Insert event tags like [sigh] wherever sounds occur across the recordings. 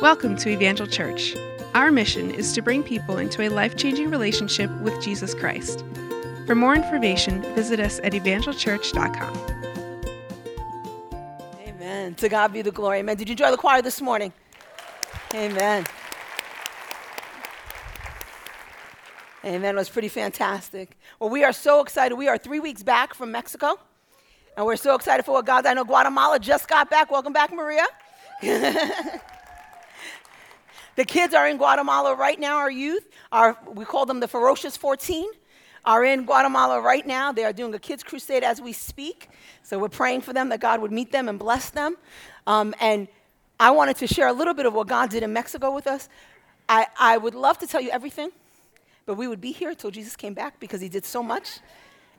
Welcome to Evangel Church. Our mission is to bring people into a life changing relationship with Jesus Christ. For more information, visit us at evangelchurch.com. Amen. To God be the glory. Amen. Did you enjoy the choir this morning? Amen. Amen. It was pretty fantastic. Well, we are so excited. We are three weeks back from Mexico, and we're so excited for what God's. I know Guatemala just got back. Welcome back, Maria. [laughs] the kids are in Guatemala right now. Our youth, our we call them the Ferocious 14, are in Guatemala right now. They are doing a kids crusade as we speak. So we're praying for them that God would meet them and bless them. Um, and I wanted to share a little bit of what God did in Mexico with us. I, I would love to tell you everything but we would be here until Jesus came back because he did so much.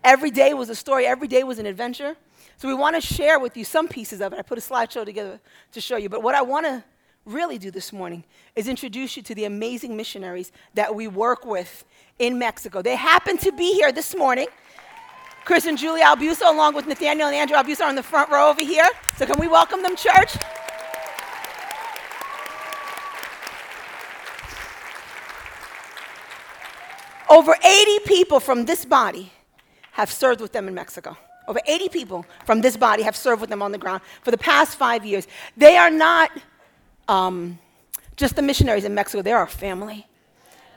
Every day was a story, every day was an adventure. So we want to share with you some pieces of it. I put a slideshow together to show you. But what I want to really do this morning is introduce you to the amazing missionaries that we work with in Mexico. They happen to be here this morning. Chris and Julie Albuso, along with Nathaniel and Andrew Albuso, are in the front row over here. So can we welcome them, church? Over 80 people from this body have served with them in Mexico. Over 80 people from this body have served with them on the ground for the past five years. They are not um, just the missionaries in Mexico, they're our family.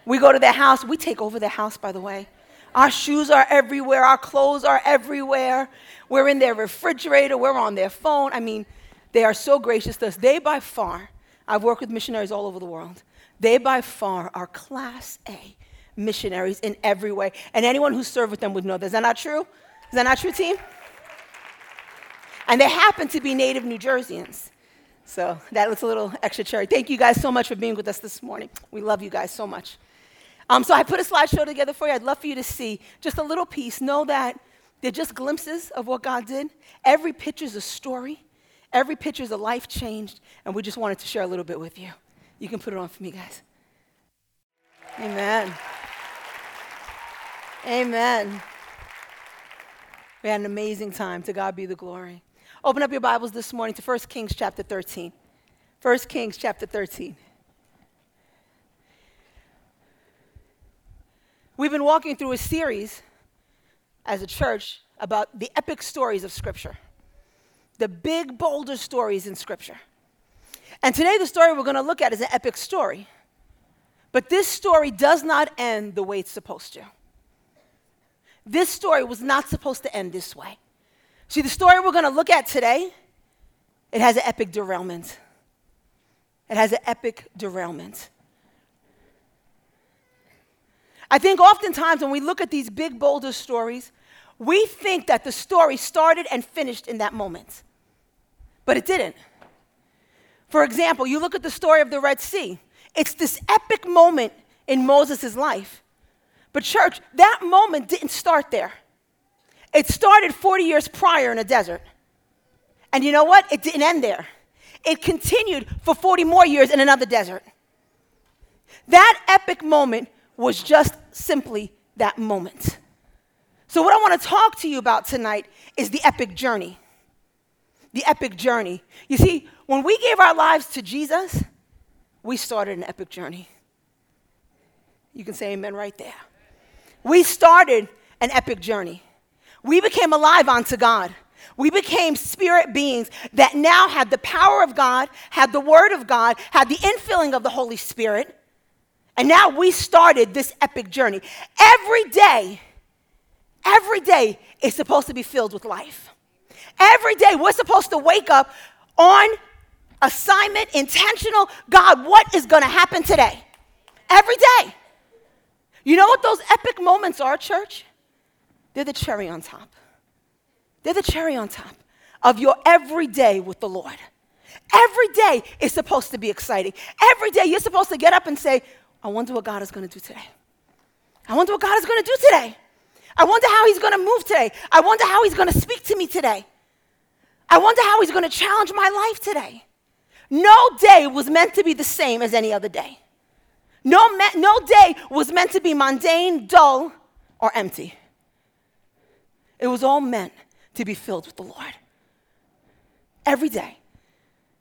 We go to their house, we take over their house, by the way. Our shoes are everywhere, our clothes are everywhere. We're in their refrigerator, we're on their phone. I mean, they are so gracious to us. They, by far, I've worked with missionaries all over the world, they, by far, are class A missionaries in every way. And anyone who served with them would know. Is that not true? Is that not true, team? And they happen to be native New Jerseyans. So that was a little extra cherry. Thank you guys so much for being with us this morning. We love you guys so much. Um, so I put a slideshow together for you. I'd love for you to see just a little piece. Know that they're just glimpses of what God did. Every picture is a story. Every picture is a life changed. And we just wanted to share a little bit with you. You can put it on for me, guys. Amen. Amen. We had an amazing time. To God be the glory. Open up your Bibles this morning to 1 Kings chapter 13. 1 Kings chapter 13. We've been walking through a series as a church about the epic stories of Scripture, the big, bolder stories in Scripture. And today, the story we're going to look at is an epic story. But this story does not end the way it's supposed to. This story was not supposed to end this way. See, the story we're going to look at today, it has an epic derailment. It has an epic derailment. I think oftentimes when we look at these big, bolder stories, we think that the story started and finished in that moment. But it didn't. For example, you look at the story of the Red Sea, it's this epic moment in Moses' life. But, church, that moment didn't start there. It started 40 years prior in a desert. And you know what? It didn't end there. It continued for 40 more years in another desert. That epic moment was just simply that moment. So, what I want to talk to you about tonight is the epic journey. The epic journey. You see, when we gave our lives to Jesus, we started an epic journey. You can say amen right there. We started an epic journey. We became alive unto God. We became spirit beings that now had the power of God, had the word of God, had the infilling of the Holy Spirit. And now we started this epic journey. Every day, every day is supposed to be filled with life. Every day we're supposed to wake up on assignment, intentional. God, what is going to happen today? Every day. You know what those epic moments are, church? They're the cherry on top. They're the cherry on top of your everyday with the Lord. Every day is supposed to be exciting. Every day you're supposed to get up and say, I wonder what God is going to do today. I wonder what God is going to do today. I wonder how He's going to move today. I wonder how He's going to speak to me today. I wonder how He's going to challenge my life today. No day was meant to be the same as any other day. No, me- no day was meant to be mundane, dull, or empty. It was all meant to be filled with the Lord. Every day.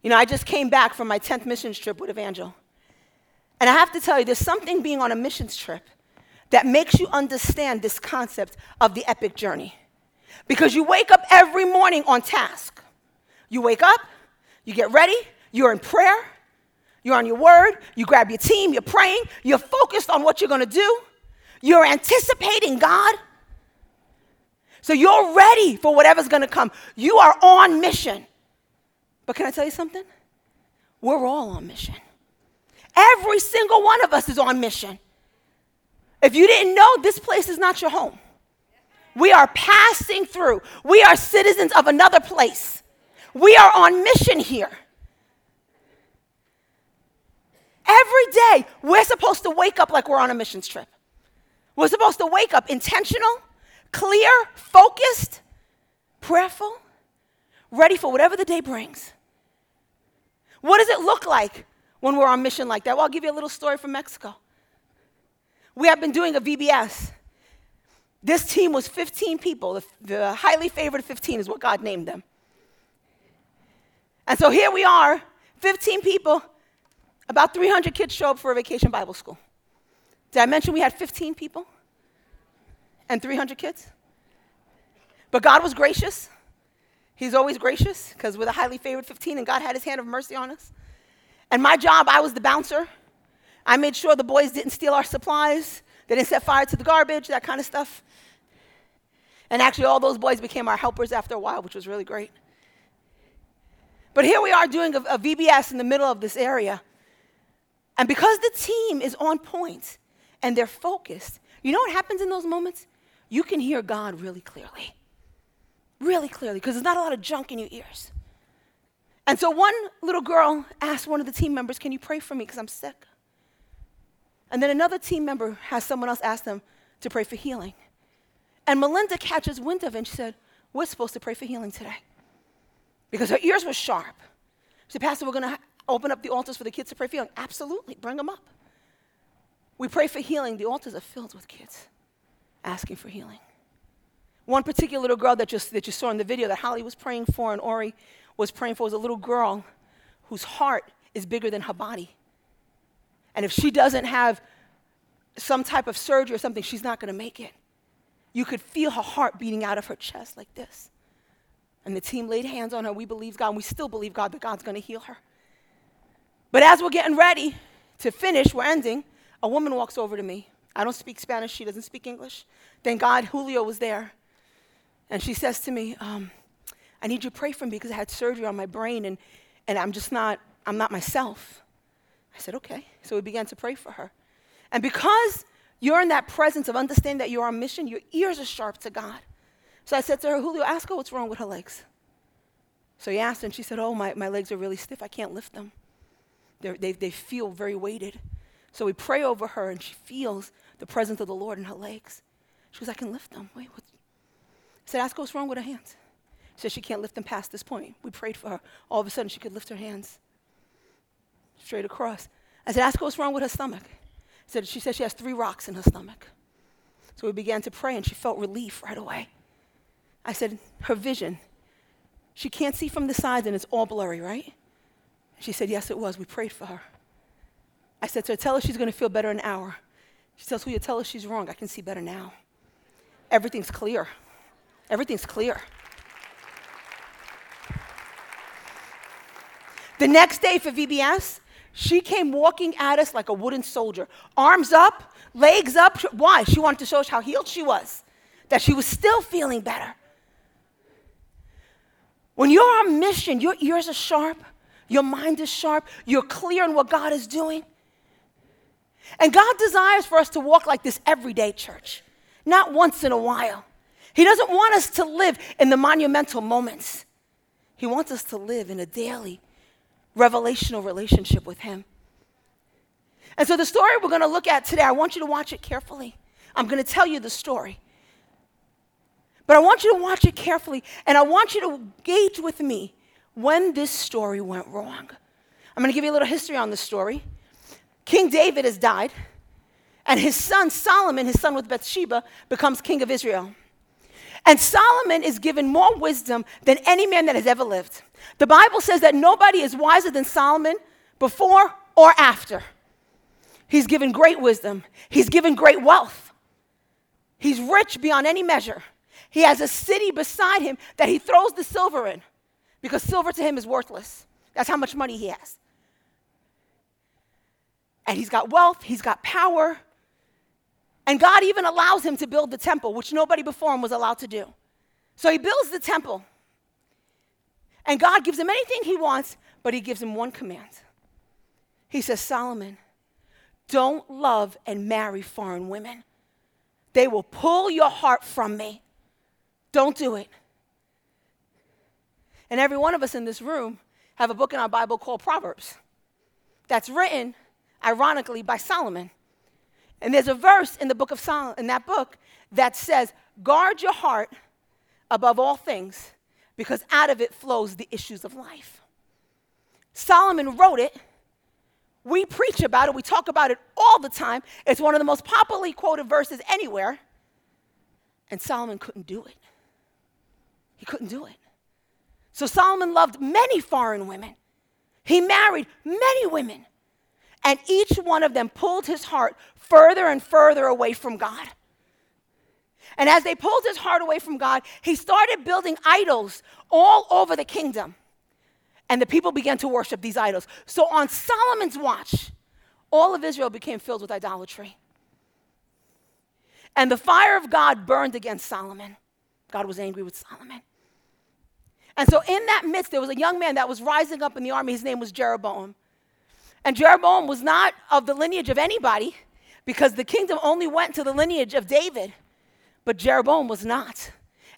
You know, I just came back from my 10th missions trip with Evangel. And I have to tell you, there's something being on a missions trip that makes you understand this concept of the epic journey. Because you wake up every morning on task. You wake up, you get ready, you're in prayer, you're on your word, you grab your team, you're praying, you're focused on what you're gonna do, you're anticipating God. So you're ready for whatever's gonna come. You are on mission. But can I tell you something? We're all on mission. Every single one of us is on mission. If you didn't know, this place is not your home. We are passing through. We are citizens of another place. We are on mission here. Every day, we're supposed to wake up like we're on a missions trip. We're supposed to wake up intentional, clear, focused, prayerful, ready for whatever the day brings. What does it look like when we're on mission like that? Well, I'll give you a little story from Mexico. We have been doing a VBS. This team was 15 people. The, the highly favored 15 is what God named them. And so here we are, 15 people, about 300 kids show up for a vacation Bible school. Did I mention we had 15 people and 300 kids? But God was gracious. He's always gracious because we're the highly favored 15 and God had his hand of mercy on us. And my job, I was the bouncer. I made sure the boys didn't steal our supplies, they didn't set fire to the garbage, that kind of stuff. And actually, all those boys became our helpers after a while, which was really great. But here we are doing a, a VBS in the middle of this area. And because the team is on point and they're focused, you know what happens in those moments? You can hear God really clearly. Really clearly, because there's not a lot of junk in your ears. And so one little girl asked one of the team members, Can you pray for me because I'm sick? And then another team member has someone else ask them to pray for healing. And Melinda catches wind of it and she said, We're supposed to pray for healing today. Because her ears were sharp. She said, Pastor, we're going to open up the altars for the kids to pray for healing. Absolutely, bring them up. We pray for healing. The altars are filled with kids asking for healing. One particular little girl that, just, that you saw in the video that Holly was praying for and Ori was praying for was a little girl whose heart is bigger than her body. And if she doesn't have some type of surgery or something, she's not going to make it. You could feel her heart beating out of her chest like this. And the team laid hands on her. We believe God, and we still believe God that God's going to heal her. But as we're getting ready to finish, we're ending, a woman walks over to me. I don't speak Spanish, she doesn't speak English. Thank God Julio was there. And she says to me, um, I need you to pray for me because I had surgery on my brain and, and I'm just not, I'm not myself. I said, okay. So we began to pray for her. And because you're in that presence of understanding that you're on mission, your ears are sharp to God. So I said to her, Julio, ask her what's wrong with her legs. So he asked and she said, Oh, my, my legs are really stiff. I can't lift them. They, they feel very weighted. So we pray over her, and she feels the presence of the Lord in her legs. She goes, I can lift them. Wait, what? I said, Ask what's wrong with her hands. She said she can't lift them past this point. We prayed for her. All of a sudden, she could lift her hands straight across. I said, Ask what's wrong with her stomach. Said, she said she has three rocks in her stomach. So we began to pray, and she felt relief right away. I said, Her vision, she can't see from the sides, and it's all blurry, right? She said, Yes, it was. We prayed for her. I said to her, Tell her she's going to feel better in an hour. She tells you tell her she's wrong. I can see better now. Everything's clear. Everything's clear. The next day for VBS, she came walking at us like a wooden soldier, arms up, legs up. Why? She wanted to show us how healed she was, that she was still feeling better. When you're on mission, your ears are sharp, your mind is sharp, you're clear on what God is doing. And God desires for us to walk like this every day, church, not once in a while. He doesn't want us to live in the monumental moments. He wants us to live in a daily, revelational relationship with Him. And so, the story we're going to look at today, I want you to watch it carefully. I'm going to tell you the story. But I want you to watch it carefully, and I want you to gauge with me when this story went wrong. I'm going to give you a little history on this story. King David has died, and his son Solomon, his son with Bathsheba, becomes king of Israel. And Solomon is given more wisdom than any man that has ever lived. The Bible says that nobody is wiser than Solomon before or after. He's given great wisdom, he's given great wealth. He's rich beyond any measure. He has a city beside him that he throws the silver in because silver to him is worthless. That's how much money he has. And he's got wealth, he's got power. And God even allows him to build the temple, which nobody before him was allowed to do. So he builds the temple. And God gives him anything he wants, but he gives him one command. He says, Solomon, don't love and marry foreign women. They will pull your heart from me. Don't do it. And every one of us in this room have a book in our Bible called Proverbs that's written, ironically, by Solomon. And there's a verse in the book of Solomon, in that book, that says, Guard your heart above all things, because out of it flows the issues of life. Solomon wrote it. We preach about it. We talk about it all the time. It's one of the most popularly quoted verses anywhere. And Solomon couldn't do it. He couldn't do it. So Solomon loved many foreign women. He married many women. And each one of them pulled his heart further and further away from God. And as they pulled his heart away from God, he started building idols all over the kingdom. And the people began to worship these idols. So on Solomon's watch, all of Israel became filled with idolatry. And the fire of God burned against Solomon. God was angry with Solomon. And so, in that midst, there was a young man that was rising up in the army. His name was Jeroboam. And Jeroboam was not of the lineage of anybody because the kingdom only went to the lineage of David. But Jeroboam was not.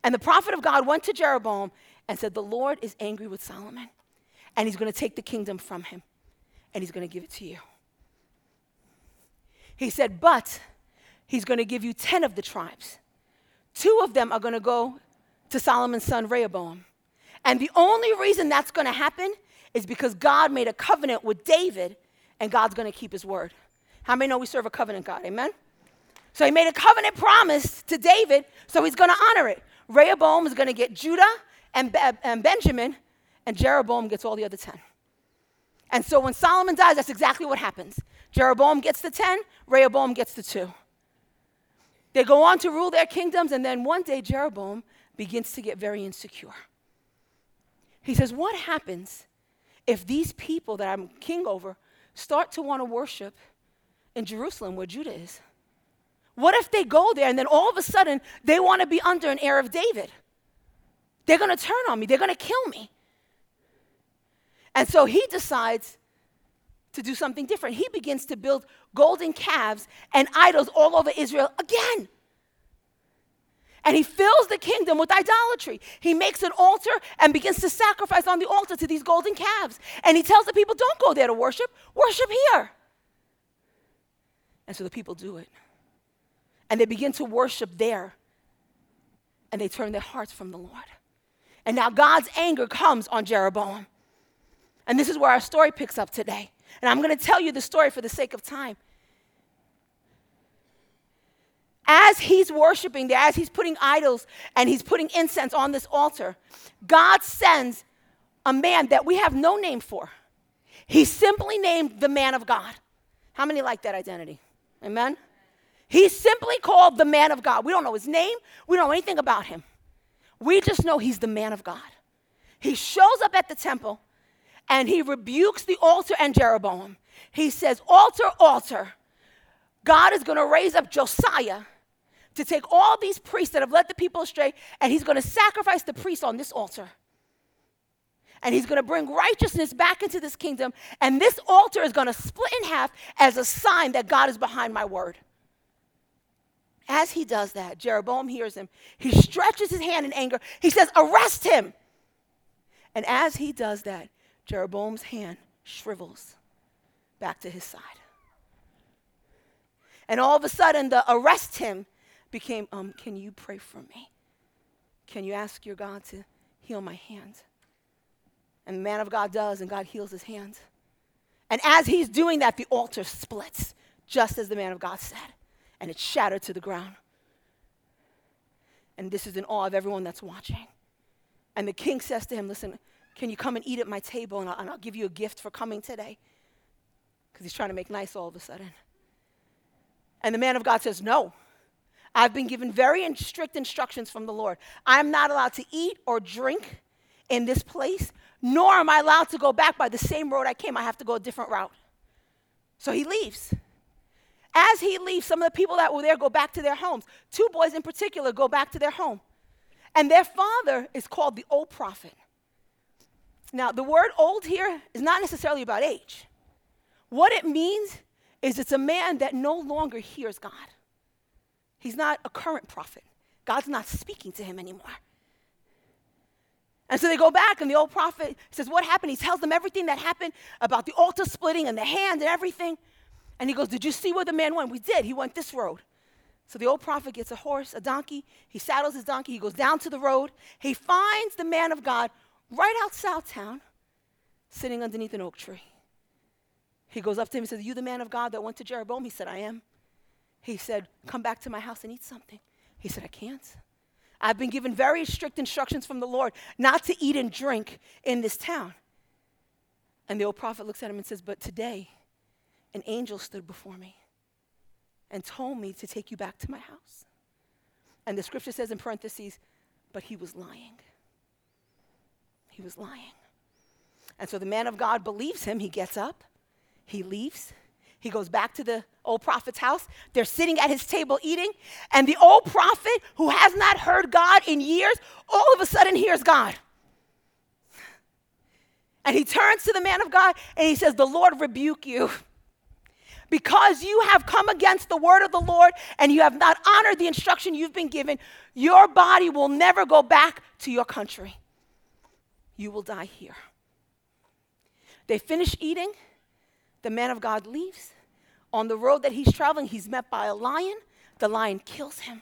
And the prophet of God went to Jeroboam and said, The Lord is angry with Solomon, and he's going to take the kingdom from him, and he's going to give it to you. He said, But he's going to give you 10 of the tribes. Two of them are going to go to Solomon's son Rehoboam. And the only reason that's going to happen is because God made a covenant with David, and God's going to keep his word. How many know we serve a covenant God? Amen? So he made a covenant promise to David, so he's going to honor it. Rehoboam is going to get Judah and, Be- and Benjamin, and Jeroboam gets all the other 10. And so when Solomon dies, that's exactly what happens. Jeroboam gets the 10, Rehoboam gets the 2. They go on to rule their kingdoms, and then one day Jeroboam begins to get very insecure. He says, What happens if these people that I'm king over start to want to worship in Jerusalem where Judah is? What if they go there and then all of a sudden they want to be under an heir of David? They're going to turn on me, they're going to kill me. And so he decides to do something different. He begins to build golden calves and idols all over Israel again. And he fills the kingdom with idolatry. He makes an altar and begins to sacrifice on the altar to these golden calves. And he tells the people, don't go there to worship, worship here. And so the people do it and they begin to worship there. And they turn their hearts from the Lord. And now God's anger comes on Jeroboam. And this is where our story picks up today. And I'm going to tell you the story for the sake of time. As he's worshiping there, as he's putting idols and he's putting incense on this altar, God sends a man that we have no name for. He simply named the man of God. How many like that identity? Amen? He's simply called the man of God. We don't know his name, we don't know anything about him. We just know he's the man of God. He shows up at the temple and he rebukes the altar and Jeroboam. He says, Altar, altar. God is going to raise up Josiah to take all these priests that have led the people astray and he's going to sacrifice the priests on this altar. And he's going to bring righteousness back into this kingdom. And this altar is going to split in half as a sign that God is behind my word. As he does that, Jeroboam hears him. He stretches his hand in anger. He says, Arrest him. And as he does that, Jeroboam's hand shrivels back to his side. And all of a sudden, the arrest him became, um, Can you pray for me? Can you ask your God to heal my hand? And the man of God does, and God heals his hand. And as he's doing that, the altar splits, just as the man of God said and it shattered to the ground. And this is in awe of everyone that's watching. And the king says to him, Listen, Can you come and eat at my table and I'll, and I'll give you a gift for coming today? Because he's trying to make nice all of a sudden. And the man of God says, No. I've been given very strict instructions from the Lord. I'm not allowed to eat or drink in this place, nor am I allowed to go back by the same road I came. I have to go a different route. So he leaves. As he leaves, some of the people that were there go back to their homes. Two boys in particular go back to their home. And their father is called the old prophet. Now, the word old here is not necessarily about age. What it means is it's a man that no longer hears God. He's not a current prophet. God's not speaking to him anymore. And so they go back, and the old prophet says, What happened? He tells them everything that happened about the altar splitting and the hand and everything. And he goes, Did you see where the man went? We did. He went this road. So the old prophet gets a horse, a donkey. He saddles his donkey. He goes down to the road. He finds the man of God right outside town, sitting underneath an oak tree. He goes up to him and says, Are you the man of God that went to Jeroboam? He said, I am. He said, Come back to my house and eat something. He said, I can't. I've been given very strict instructions from the Lord not to eat and drink in this town. And the old prophet looks at him and says, But today, an angel stood before me and told me to take you back to my house. And the scripture says in parentheses, but he was lying. He was lying. And so the man of God believes him. He gets up, he leaves, he goes back to the old prophet's house. They're sitting at his table eating. And the old prophet, who has not heard God in years, all of a sudden hears God. And he turns to the man of God and he says, The Lord rebuke you because you have come against the word of the Lord and you have not honored the instruction you've been given, your body will never go back to your country. You will die here. They finish eating. The man of God leaves. On the road that he's traveling, he's met by a lion. The lion kills him.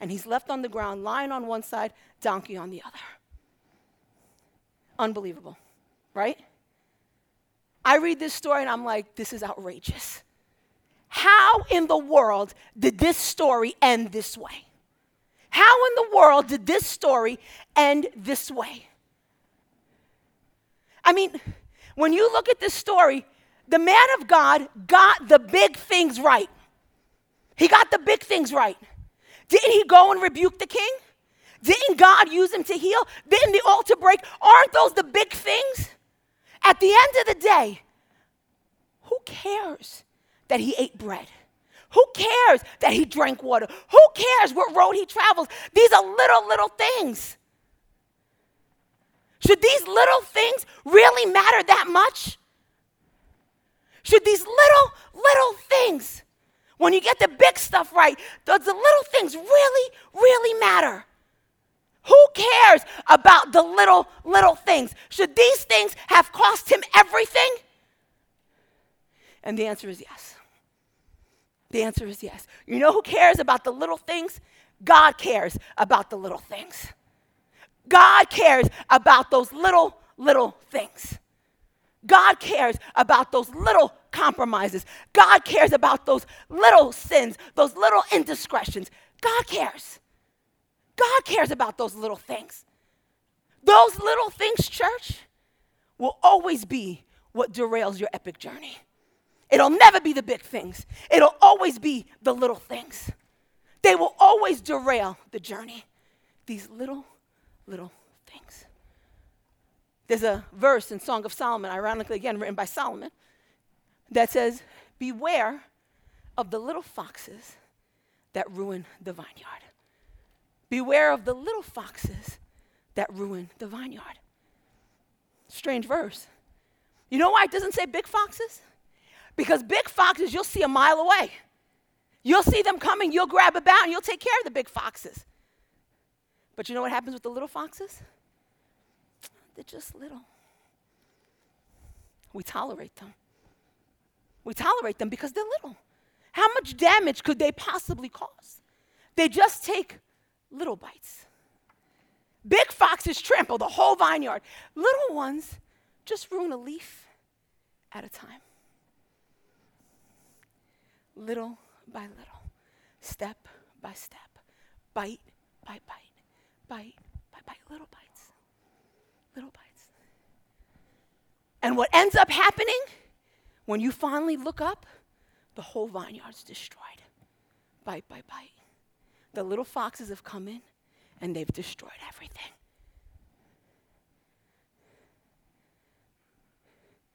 And he's left on the ground, lion on one side, donkey on the other. Unbelievable, right? I read this story and I'm like, this is outrageous. How in the world did this story end this way? How in the world did this story end this way? I mean, when you look at this story, the man of God got the big things right. He got the big things right. Didn't he go and rebuke the king? Didn't God use him to heal? Didn't the altar break? Aren't those the big things? At the end of the day, who cares that he ate bread? Who cares that he drank water? Who cares what road he travels? These are little, little things. Should these little things really matter that much? Should these little, little things, when you get the big stuff right, does the little things really, really matter? Who cares about the little, little things? Should these things have cost him everything? And the answer is yes. The answer is yes. You know who cares about the little things? God cares about the little things. God cares about those little, little things. God cares about those little compromises. God cares about those little sins, those little indiscretions. God cares. God cares about those little things. Those little things, church, will always be what derails your epic journey. It'll never be the big things, it'll always be the little things. They will always derail the journey. These little, little. There's a verse in Song of Solomon, ironically again written by Solomon, that says, Beware of the little foxes that ruin the vineyard. Beware of the little foxes that ruin the vineyard. Strange verse. You know why it doesn't say big foxes? Because big foxes you'll see a mile away. You'll see them coming, you'll grab a bout, and you'll take care of the big foxes. But you know what happens with the little foxes? They're just little. We tolerate them. We tolerate them because they're little. How much damage could they possibly cause? They just take little bites. Big foxes trample the whole vineyard. Little ones just ruin a leaf at a time. Little by little, step by step, bite by bite, bite by bite, little bites Little bites. And what ends up happening when you finally look up, the whole vineyard's destroyed. Bite by bite. The little foxes have come in and they've destroyed everything.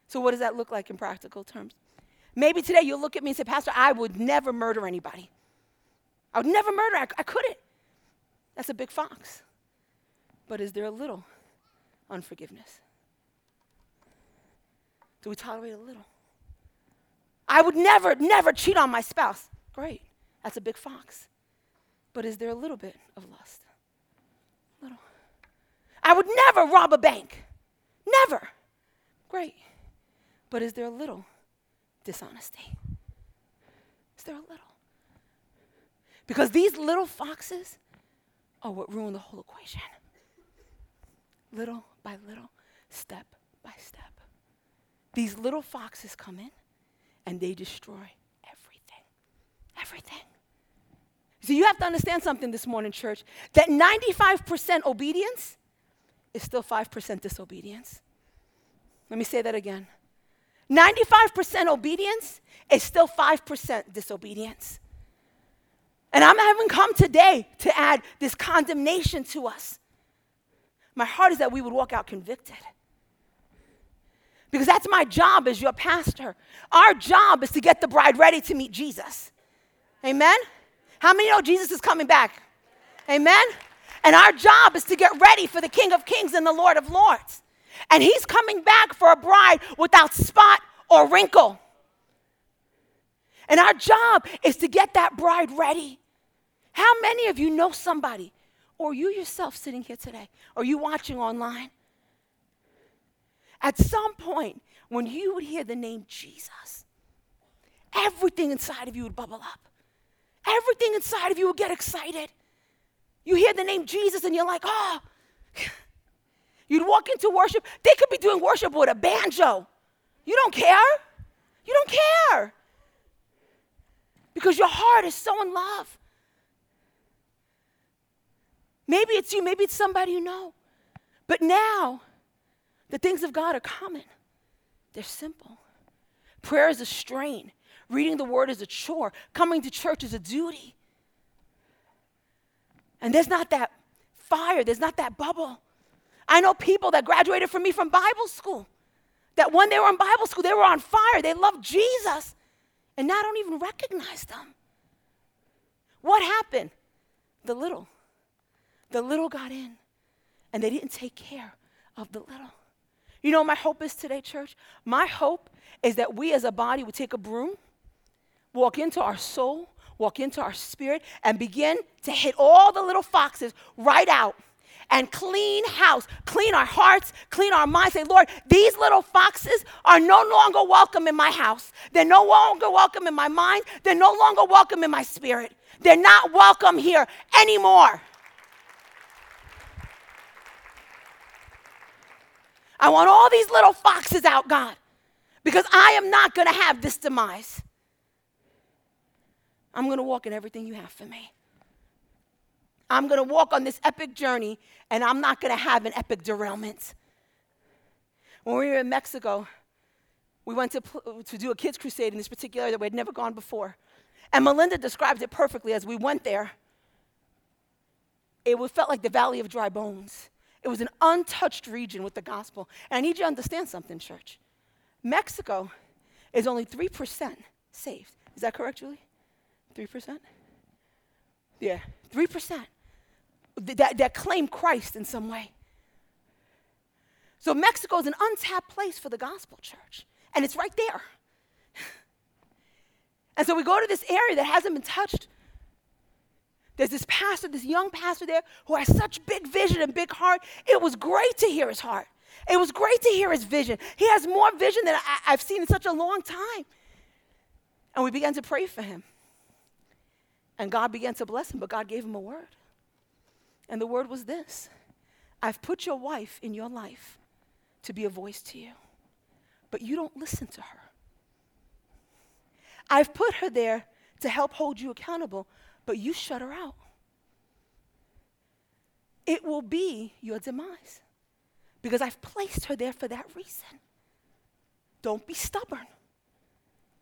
So, what does that look like in practical terms? Maybe today you'll look at me and say, Pastor, I would never murder anybody. I would never murder. I, I couldn't. That's a big fox. But is there a little unforgiveness? Do we tolerate a little? I would never, never cheat on my spouse. Great. That's a big fox. But is there a little bit of lust? Little. I would never rob a bank. Never. Great. But is there a little dishonesty? Is there a little? Because these little foxes are what ruin the whole equation. Little by little, step by step. These little foxes come in and they destroy everything. Everything. So you have to understand something this morning, church, that 95% obedience is still 5% disobedience. Let me say that again. 95% obedience is still 5% disobedience. And I'm having come today to add this condemnation to us. My heart is that we would walk out convicted. Because that's my job as your pastor. Our job is to get the bride ready to meet Jesus. Amen? How many know Jesus is coming back? Amen? And our job is to get ready for the King of Kings and the Lord of Lords. And he's coming back for a bride without spot or wrinkle. And our job is to get that bride ready. How many of you know somebody, or you yourself sitting here today, or you watching online? At some point, when you would hear the name Jesus, everything inside of you would bubble up. Everything inside of you would get excited. You hear the name Jesus and you're like, oh, [laughs] You'd walk into worship, they could be doing worship with a banjo. You don't care. You don't care. Because your heart is so in love. Maybe it's you, maybe it's somebody you know. But now, the things of God are common, they're simple. Prayer is a strain, reading the word is a chore, coming to church is a duty. And there's not that fire, there's not that bubble. I know people that graduated from me from Bible school that when they were in Bible school, they were on fire. They loved Jesus. And now I don't even recognize them. What happened? The little. The little got in, and they didn't take care of the little. You know my hope is today, church? My hope is that we as a body would take a broom, walk into our soul, walk into our spirit, and begin to hit all the little foxes right out and clean house, clean our hearts, clean our minds. Say, Lord, these little foxes are no longer welcome in my house. They're no longer welcome in my mind. They're no longer welcome in my spirit. They're not welcome here anymore. I want all these little foxes out, God, because I am not going to have this demise. I'm going to walk in everything you have for me. I'm going to walk on this epic journey and I'm not going to have an epic derailment. When we were in Mexico, we went to, to do a kids' crusade in this particular area that we had never gone before. And Melinda describes it perfectly as we went there. It felt like the valley of dry bones. It was an untouched region with the gospel. And I need you to understand something, church. Mexico is only 3% saved. Is that correct, Julie? 3%? Yeah, 3% that, that claim Christ in some way. So Mexico is an untapped place for the gospel church, and it's right there. [laughs] and so we go to this area that hasn't been touched. There's this pastor, this young pastor there who has such big vision and big heart. It was great to hear his heart. It was great to hear his vision. He has more vision than I, have seen in such a long time. And we began to pray for him. And God began to bless him, but God gave him a word. And the word was this I've put your wife in your life to be a voice to you, but you don't listen to her. I've put her there to help hold you accountable, but you shut her out. It will be your demise because I've placed her there for that reason. Don't be stubborn.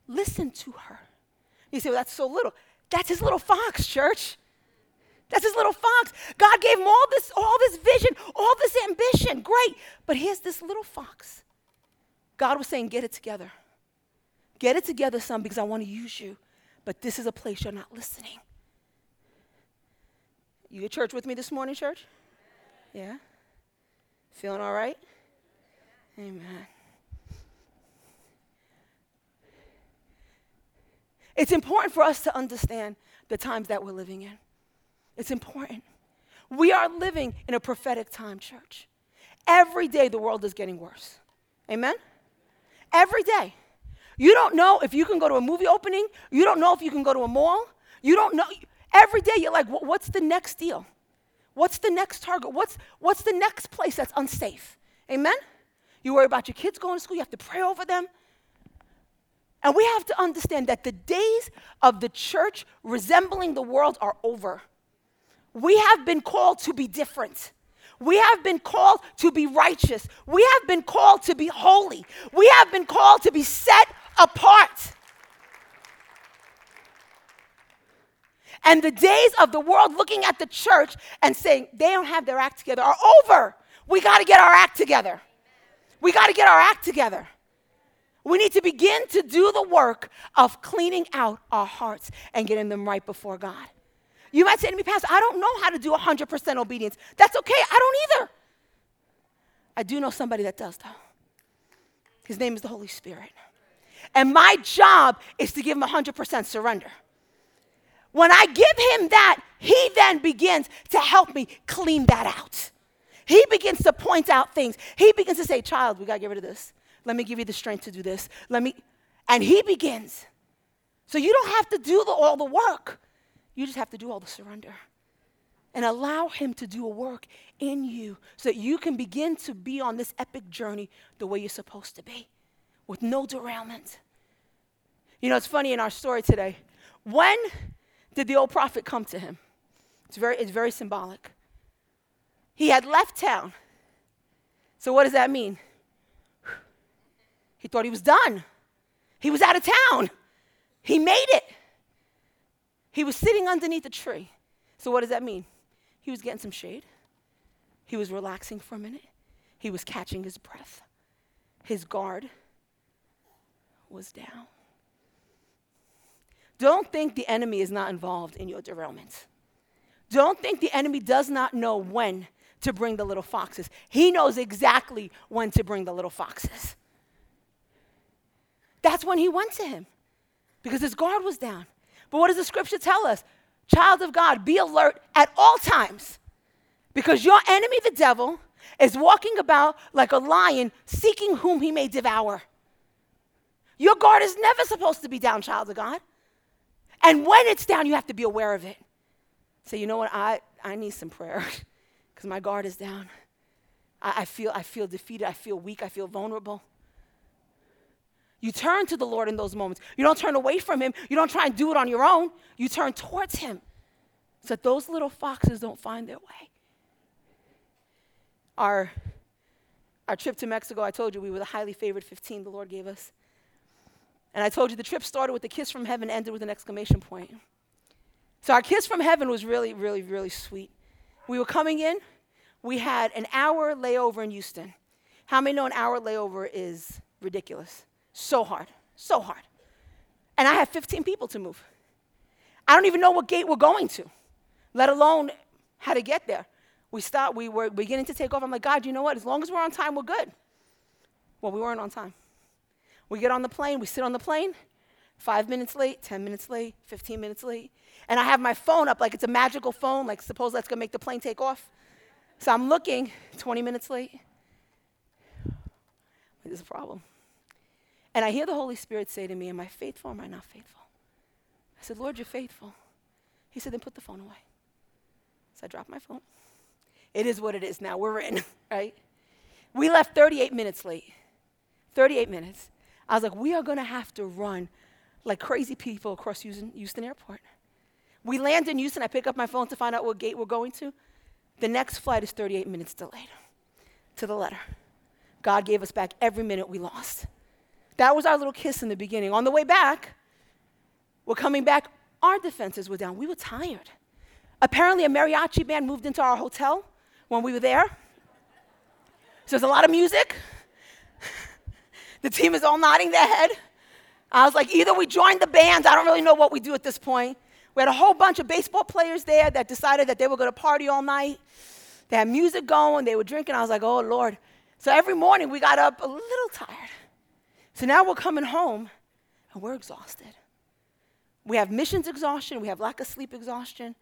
Listen to her. You say, well, that's so little. That's his little fox, church. That's his little fox. God gave him all this, all this vision, all this ambition. Great. But here's this little fox. God was saying, get it together. Get it together, son, because I want to use you. But this is a place you're not listening. You at church with me this morning, church? Yeah? Feeling all right? Amen. It's important for us to understand the times that we're living in. It's important. We are living in a prophetic time, church. Every day the world is getting worse. Amen? Every day. You don't know if you can go to a movie opening. You don't know if you can go to a mall. You don't know. Every day you're like, what's the next deal? What's the next target? What's, what's the next place that's unsafe? Amen? You worry about your kids going to school. You have to pray over them. And we have to understand that the days of the church resembling the world are over. We have been called to be different. We have been called to be righteous. We have been called to be holy. We have been called to be set apart. And the days of the world looking at the church and saying they don't have their act together are over. We got to get our act together. We got to get our act together. We need to begin to do the work of cleaning out our hearts and getting them right before God. You might say to me, Pastor, I don't know how to do 100% obedience. That's okay. I don't either. I do know somebody that does, though. His name is the Holy Spirit. And my job is to give him 100% surrender. When I give him that, he then begins to help me clean that out. He begins to point out things. He begins to say, Child, we got to get rid of this. Let me give you the strength to do this. Let me, and he begins. So you don't have to do the, all the work. You just have to do all the surrender. And allow him to do a work in you so that you can begin to be on this epic journey the way you're supposed to be with no derailment. You know, it's funny in our story today. When did the old prophet come to him? It's very, it's very symbolic. He had left town. So, what does that mean? He thought he was done. He was out of town. He made it. He was sitting underneath a tree. So, what does that mean? He was getting some shade. He was relaxing for a minute. He was catching his breath. His guard was down. Don't think the enemy is not involved in your derailment. Don't think the enemy does not know when to bring the little foxes. He knows exactly when to bring the little foxes. That's when he went to him because his guard was down. But what does the scripture tell us? Child of God, be alert at all times because your enemy, the devil, is walking about like a lion seeking whom he may devour. Your guard is never supposed to be down, child of God. And when it's down, you have to be aware of it. Say, you know what? I, I need some prayer [laughs] because my guard is down. I, I, feel, I feel defeated. I feel weak. I feel vulnerable. You turn to the Lord in those moments. You don't turn away from Him. You don't try and do it on your own. You turn towards Him so that those little foxes don't find their way. Our, our trip to Mexico, I told you we were the highly favored 15 the Lord gave us. And I told you the trip started with a kiss from heaven, ended with an exclamation point. So our kiss from heaven was really, really, really sweet. We were coming in, we had an hour layover in Houston. How many know an hour layover is ridiculous? So hard, so hard. And I have 15 people to move. I don't even know what gate we're going to, let alone how to get there. We start, we were beginning to take off. I'm like, God, you know what? As long as we're on time, we're good. Well, we weren't on time. We get on the plane, we sit on the plane, five minutes late, 10 minutes late, 15 minutes late. And I have my phone up like it's a magical phone, like suppose that's gonna make the plane take off. So I'm looking, 20 minutes late. There's a problem. And I hear the Holy Spirit say to me, Am I faithful or am I not faithful? I said, Lord, you're faithful. He said, Then put the phone away. So I dropped my phone. It is what it is now. We're in, [laughs] right? We left 38 minutes late. 38 minutes. I was like, We are going to have to run like crazy people across Houston, Houston Airport. We land in Houston. I pick up my phone to find out what gate we're going to. The next flight is 38 minutes delayed. to the letter. God gave us back every minute we lost. That was our little kiss in the beginning. On the way back, we're coming back, our defenses were down. We were tired. Apparently, a mariachi band moved into our hotel when we were there. So there's a lot of music. The team is all nodding their head. I was like, either we join the bands, I don't really know what we do at this point. We had a whole bunch of baseball players there that decided that they were going to party all night. They had music going, they were drinking. I was like, oh, Lord. So every morning we got up a little tired. So now we're coming home and we're exhausted. We have missions exhaustion, we have lack of sleep exhaustion.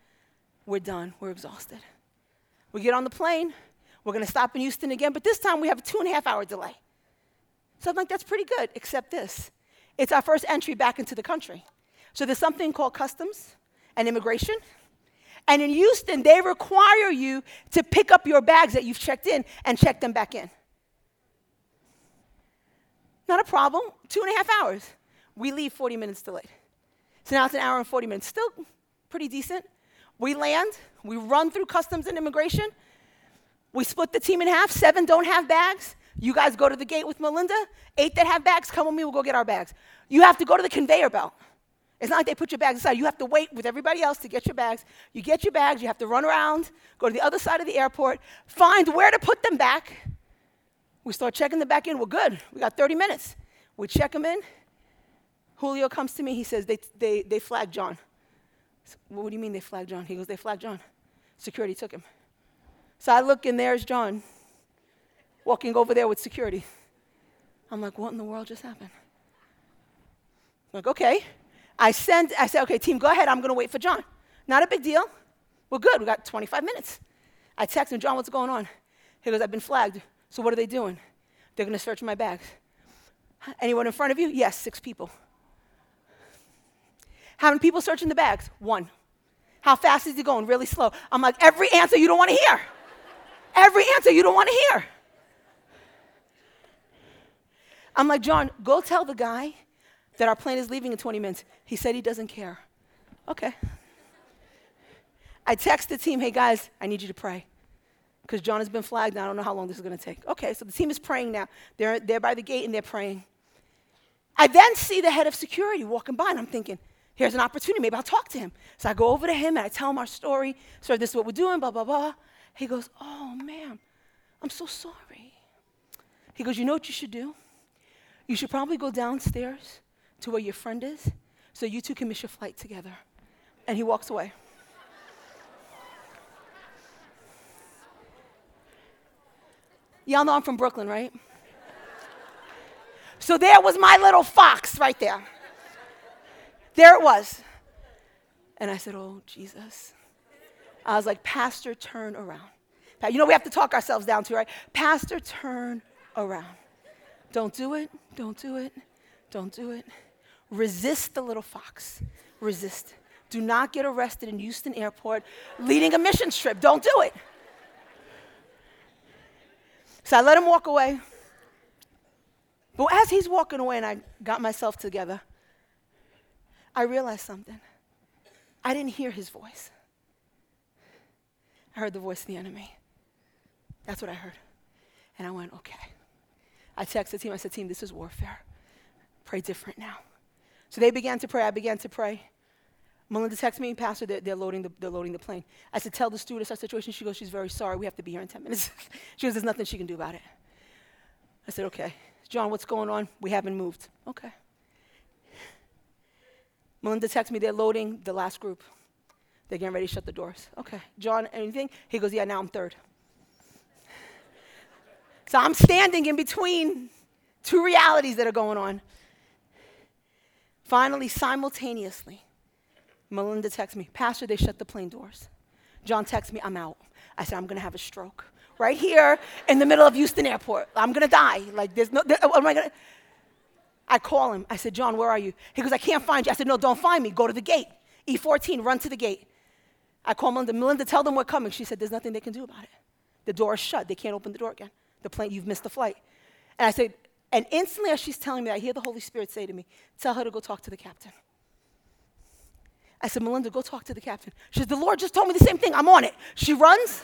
We're done, we're exhausted. We get on the plane, we're gonna stop in Houston again, but this time we have a two and a half hour delay. So I'm like, that's pretty good, except this. It's our first entry back into the country. So there's something called customs and immigration. And in Houston, they require you to pick up your bags that you've checked in and check them back in. Not a problem. Two and a half hours. We leave 40 minutes delayed. So now it's an hour and 40 minutes. Still pretty decent. We land, we run through customs and immigration. We split the team in half. Seven don't have bags. You guys go to the gate with Melinda. Eight that have bags, come with me, we'll go get our bags. You have to go to the conveyor belt. It's not like they put your bags aside. You have to wait with everybody else to get your bags. You get your bags, you have to run around, go to the other side of the airport, find where to put them back. We start checking them back in. We're good. We got 30 minutes. We check them in. Julio comes to me. He says, They, they, they flagged John. So, what do you mean they flagged John? He goes, They flagged John. Security took him. So I look, and there's John walking over there with security. I'm like, What in the world just happened? I'm like, Okay. I sent, I said, okay, team, go ahead. I'm to wait for John. Not a big deal. We're good. We got 25 minutes. I text him, John, what's going on? He goes, I've been flagged. So what are they doing? They're to search my bags. Anyone in front of you? Yes, six people. How many people searching the bags? One. How fast is he going? Really slow. I'm like, every answer you don't want to hear. Every answer you don't want to hear. I'm like, John, go tell the guy that our plane is leaving in 20 minutes. He said he doesn't care. Okay. I text the team, hey guys, I need you to pray. Because John has been flagged and I don't know how long this is going to take. Okay, so the team is praying now. They're, they're by the gate and they're praying. I then see the head of security walking by and I'm thinking, here's an opportunity. Maybe I'll talk to him. So I go over to him and I tell him our story. Sir, this is what we're doing, blah, blah, blah. He goes, oh, ma'am, I'm so sorry. He goes, you know what you should do? You should probably go downstairs to where your friend is so you two can miss your flight together. And he walks away. Y'all know I'm from Brooklyn, right? So there was my little fox right there. There it was. And I said, Oh, Jesus. I was like, Pastor, turn around. You know, we have to talk ourselves down to, right? Pastor, turn around. Don't do it. Don't do it. Don't do it. Resist the little fox. Resist. Do not get arrested in Houston Airport leading a mission trip. Don't do it. So I let him walk away. But as he's walking away and I got myself together, I realized something. I didn't hear his voice. I heard the voice of the enemy. That's what I heard. And I went, okay. I texted the team. I said, team, this is warfare. Pray different now. So they began to pray. I began to pray. Melinda texted me, Pastor, they're, they're, loading the, they're loading the plane. I said, Tell the stewardess our situation. She goes, She's very sorry. We have to be here in 10 minutes. [laughs] she goes, There's nothing she can do about it. I said, Okay. John, what's going on? We haven't moved. Okay. Melinda texted me, They're loading the last group. They're getting ready to shut the doors. Okay. John, anything? He goes, Yeah, now I'm third. So I'm standing in between two realities that are going on. Finally, simultaneously, Melinda texts me, Pastor, they shut the plane doors. John texts me, I'm out. I said, I'm going to have a stroke right here in the middle of Houston Airport. I'm going to die. Like, there's no, there, what am I going to? I call him. I said, John, where are you? He goes, I can't find you. I said, No, don't find me. Go to the gate. E14, run to the gate. I call Melinda. Melinda, tell them we're coming. She said, There's nothing they can do about it. The door is shut. They can't open the door again. The plane, you've missed the flight. And I said, and instantly, as she's telling me, I hear the Holy Spirit say to me, Tell her to go talk to the captain. I said, Melinda, go talk to the captain. She said, The Lord just told me the same thing. I'm on it. She runs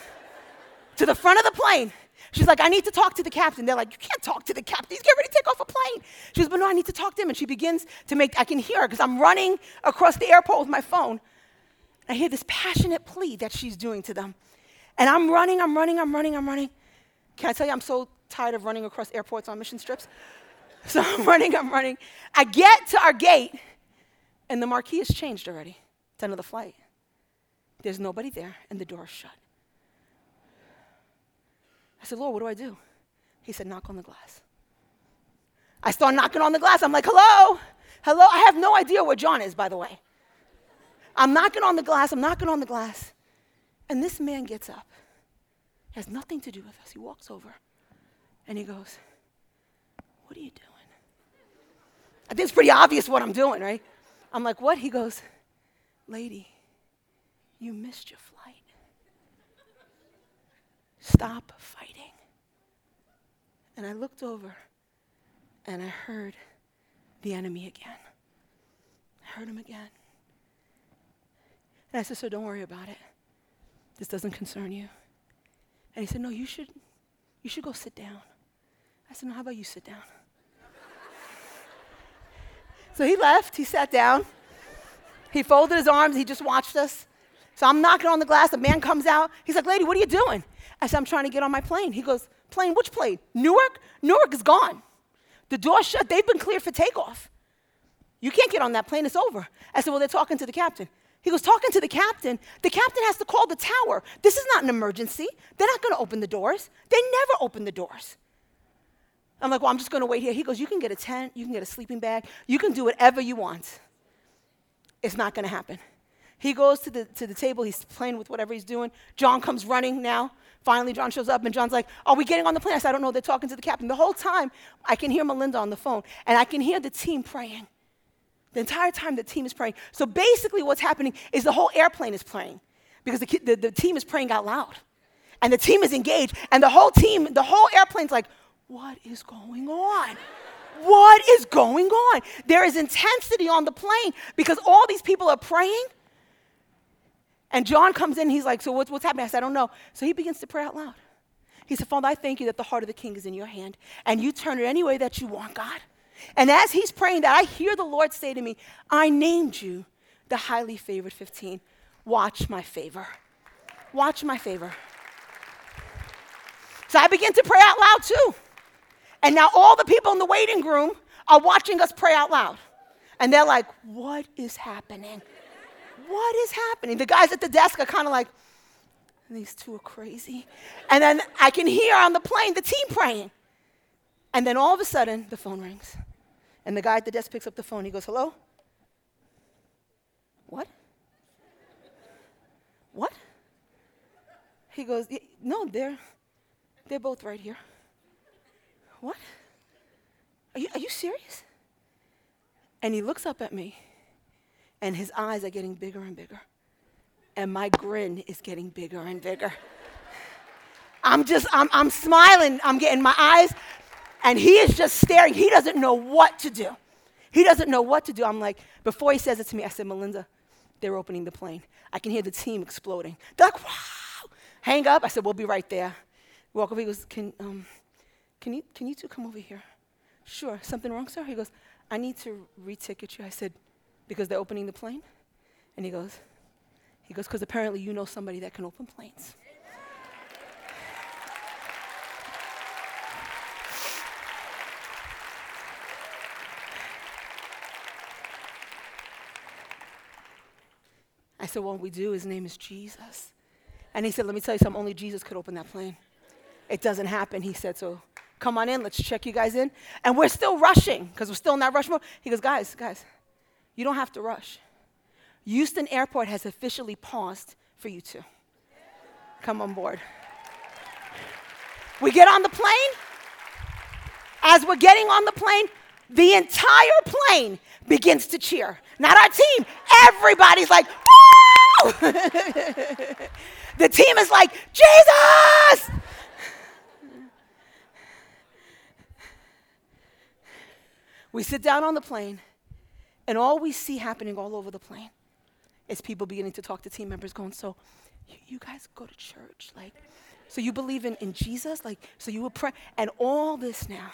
to the front of the plane. She's like, I need to talk to the captain. They're like, You can't talk to the captain. He's getting ready to take off a plane. She goes, But no, I need to talk to him. And she begins to make, I can hear her because I'm running across the airport with my phone. I hear this passionate plea that she's doing to them. And I'm running, I'm running, I'm running, I'm running. Can I tell you, I'm so tired of running across airports on mission trips. [laughs] So I'm running, I'm running. I get to our gate, and the marquee has changed already. It's another flight. There's nobody there, and the door is shut. I said, Lord, what do I do? He said, knock on the glass. I start knocking on the glass. I'm like, hello? Hello? I have no idea where John is, by the way. I'm knocking on the glass, I'm knocking on the glass. And this man gets up. Has nothing to do with us. He walks over and he goes, What are you doing? I think it's pretty obvious what I'm doing, right? I'm like, What? He goes, Lady, you missed your flight. Stop fighting. And I looked over and I heard the enemy again. I heard him again. And I said, So don't worry about it. This doesn't concern you. And he said, No, you should, you should go sit down. I said, No, how about you sit down? so he left, he sat down. He folded his arms, he just watched us. So I'm knocking on the glass, a man comes out. He's like, Lady, what are you doing? I said, I'm trying to get on my plane. He goes, Plane, which plane? Newark? Newark is gone. The door's shut, they've been cleared for takeoff. You can't get on that plane, it's over. I said, Well, they're talking to the captain. He goes, talking to the captain. The captain has to call the tower. This is not an emergency. They're not going to open the doors. They never open the doors. I'm like, well, I'm just going to wait here. He goes, you can get a tent, you can get a sleeping bag, you can do whatever you want. It's not going to happen. He goes to the, to the table, he's playing with whatever he's doing. John comes running now. Finally, John shows up, and John's like, Are we getting on the plane? I said, I don't know. They're talking to the captain. The whole time, I can hear Melinda on the phone, and I can hear the team praying. The entire time the team is praying. So basically, what's happening is the whole airplane is praying because the, the, the team is praying out loud. And the team is engaged, and the whole team, the whole airplane's like, What is going on? What is going on? There is intensity on the plane because all these people are praying. And John comes in, he's like, So what's, what's happening? I said, I don't know. So he begins to pray out loud. He said, Father, I thank you that the heart of the king is in your hand, and you turn it any way that you want, God. And as he's praying that, I hear the Lord say to me, I named you the highly favored 15. Watch my favor. Watch my favor. So I begin to pray out loud too. And now all the people in the waiting room are watching us pray out loud. And they're like, What is happening? What is happening? The guys at the desk are kind of like, These two are crazy. And then I can hear on the plane the team praying. And then all of a sudden, the phone rings. And the guy at the desk picks up the phone. He goes, Hello? What? What? He goes, No, they're, they're both right here. What? Are you, are you serious? And he looks up at me, and his eyes are getting bigger and bigger. And my grin is getting bigger and bigger. I'm just, I'm, I'm smiling. I'm getting my eyes and he is just staring. He doesn't know what to do. He doesn't know what to do. I'm like, before he says it to me, I said, Melinda, they're opening the plane. I can hear the team exploding. They're like, wow. Hang up. I said, we'll be right there. Walk over. He goes, can, um, can, you, can you two come over here? Sure. Something wrong, sir? He goes, I need to reticket you. I said, because they're opening the plane? And he goes, he goes, because apparently you know somebody that can open planes. I said, Well, we do. His name is Jesus. And he said, Let me tell you something, only Jesus could open that plane. It doesn't happen. He said, So come on in, let's check you guys in. And we're still rushing because we're still in that rush mode. He goes, Guys, guys, you don't have to rush. Houston Airport has officially paused for you two. Come on board. We get on the plane. As we're getting on the plane, the entire plane begins to cheer. Not our team. Everybody's like, [laughs] the team is like, Jesus! We sit down on the plane, and all we see happening all over the plane is people beginning to talk to team members, going, So, you, guys go to church? Like, So you believe in, in Jesus? Like, so you would pray. And all this now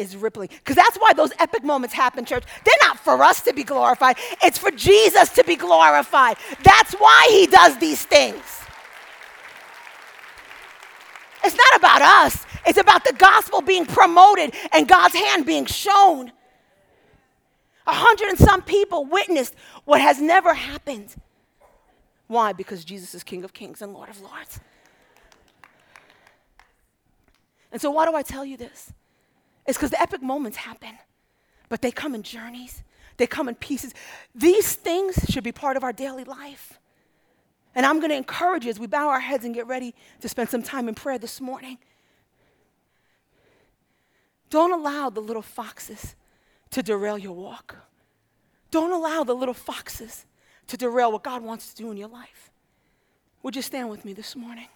is rippling. Because that's why those epic moments happen, church. They're not for us to be glorified, it's for Jesus to be glorified. That's why he does these things. It's not about us, it's about the gospel being promoted and God's hand being shown. A hundred and some people witnessed what has never happened. Why? Because Jesus is King of Kings and Lord of Lords. And so, why do I tell you this? It's because the epic moments happen, but they come in journeys, they come in pieces. These things should be part of our daily life. And I'm going to encourage you as we bow our heads and get ready to spend some time in prayer this morning. Don't allow the little foxes to derail your walk. Don't allow the little foxes to derail what God wants to do in your life. Would you stand with me this morning?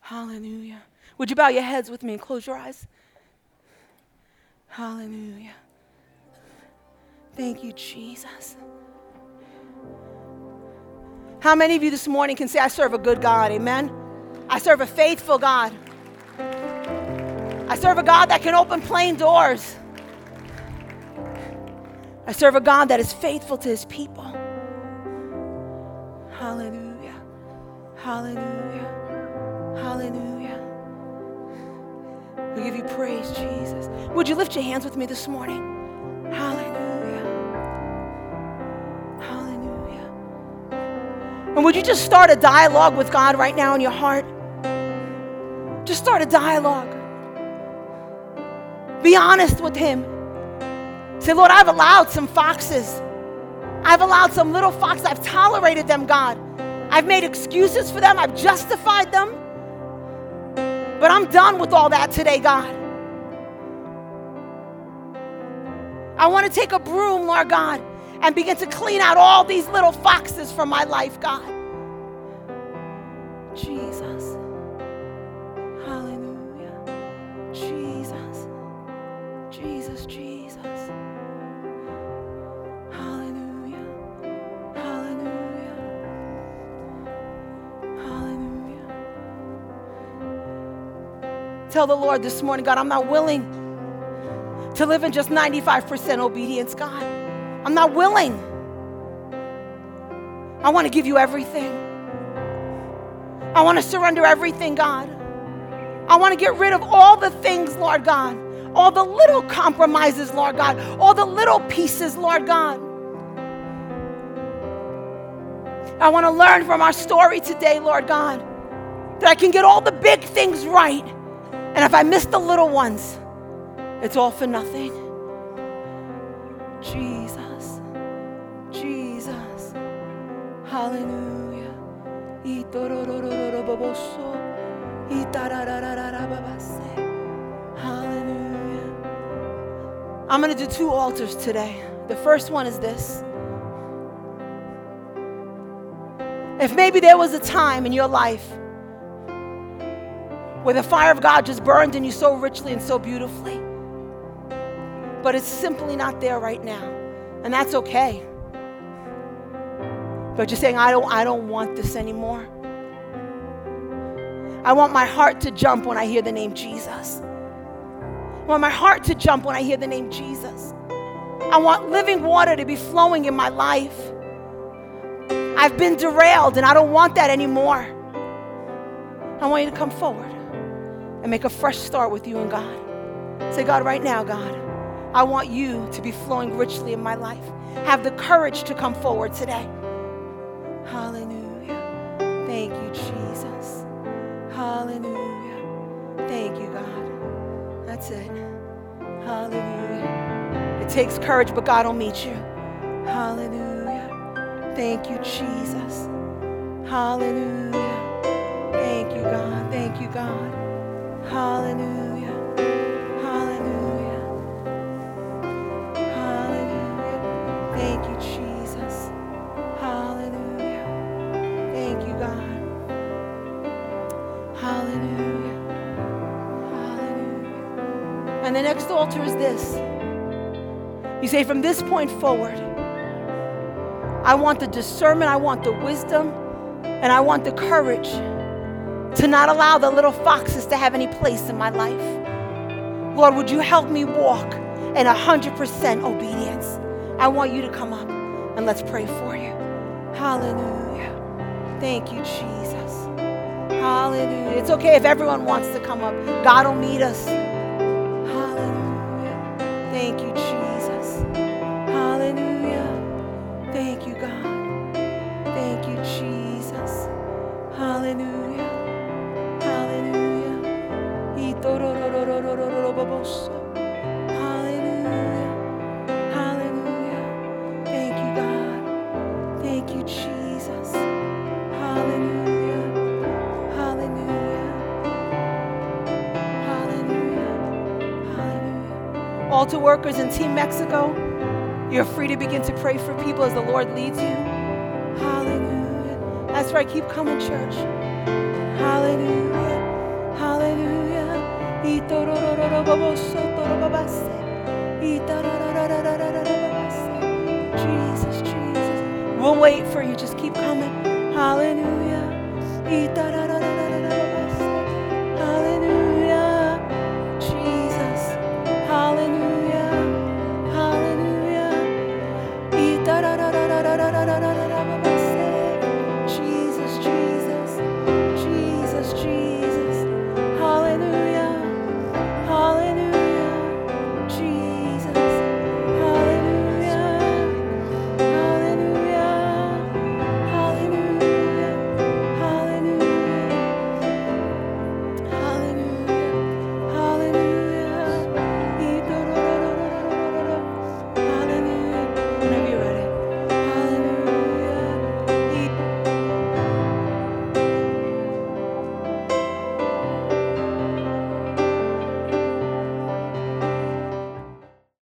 Hallelujah. Would you bow your heads with me and close your eyes? Hallelujah. Thank you, Jesus. How many of you this morning can say, I serve a good God? Amen. I serve a faithful God. I serve a God that can open plane doors. I serve a God that is faithful to his people. Hallelujah. Hallelujah. Hallelujah. We give you praise, Jesus. Would you lift your hands with me this morning? Hallelujah. Hallelujah. And would you just start a dialogue with God right now in your heart? Just start a dialogue. Be honest with Him. Say, Lord, I've allowed some foxes. I've allowed some little foxes. I've tolerated them, God. I've made excuses for them. I've justified them. But I'm done with all that today, God. I want to take a broom, Lord God, and begin to clean out all these little foxes from my life, God. Jesus. Hallelujah. Jesus. Jesus, Jesus. Tell the Lord this morning, God, I'm not willing to live in just 95% obedience, God. I'm not willing. I want to give you everything. I want to surrender everything, God. I want to get rid of all the things, Lord God, all the little compromises, Lord God, all the little pieces, Lord God. I want to learn from our story today, Lord God, that I can get all the big things right. And if I miss the little ones, it's all for nothing. Jesus, Jesus, hallelujah. Hallelujah. I'm going to do two altars today. The first one is this. If maybe there was a time in your life where the fire of God just burned in you so richly and so beautifully, but it's simply not there right now, and that's okay. But you're saying, I don't, I don't want this anymore. I want my heart to jump when I hear the name Jesus. I want my heart to jump when I hear the name Jesus. I want living water to be flowing in my life. I've been derailed and I don't want that anymore. I want you to come forward and make a fresh start with you and God. Say, God, right now, God, I want you to be flowing richly in my life. Have the courage to come forward today. Hallelujah. Thank you, Jesus. Hallelujah. Thank you, God. That's it. Hallelujah. It takes courage, but God will meet you. Hallelujah. Thank you, Jesus. Hallelujah. Thank you, God. Thank you, God. Altar is this. You say, from this point forward, I want the discernment, I want the wisdom, and I want the courage to not allow the little foxes to have any place in my life. Lord, would you help me walk in 100% obedience? I want you to come up and let's pray for you. Hallelujah. Thank you, Jesus. Hallelujah. It's okay if everyone wants to come up. God will meet us. Altar workers in Team Mexico, you're free to begin to pray for people as the Lord leads you. Hallelujah. That's right. Keep coming, church. Hallelujah. Hallelujah. Jesus, Jesus. We'll wait for you. Just keep coming. Hallelujah.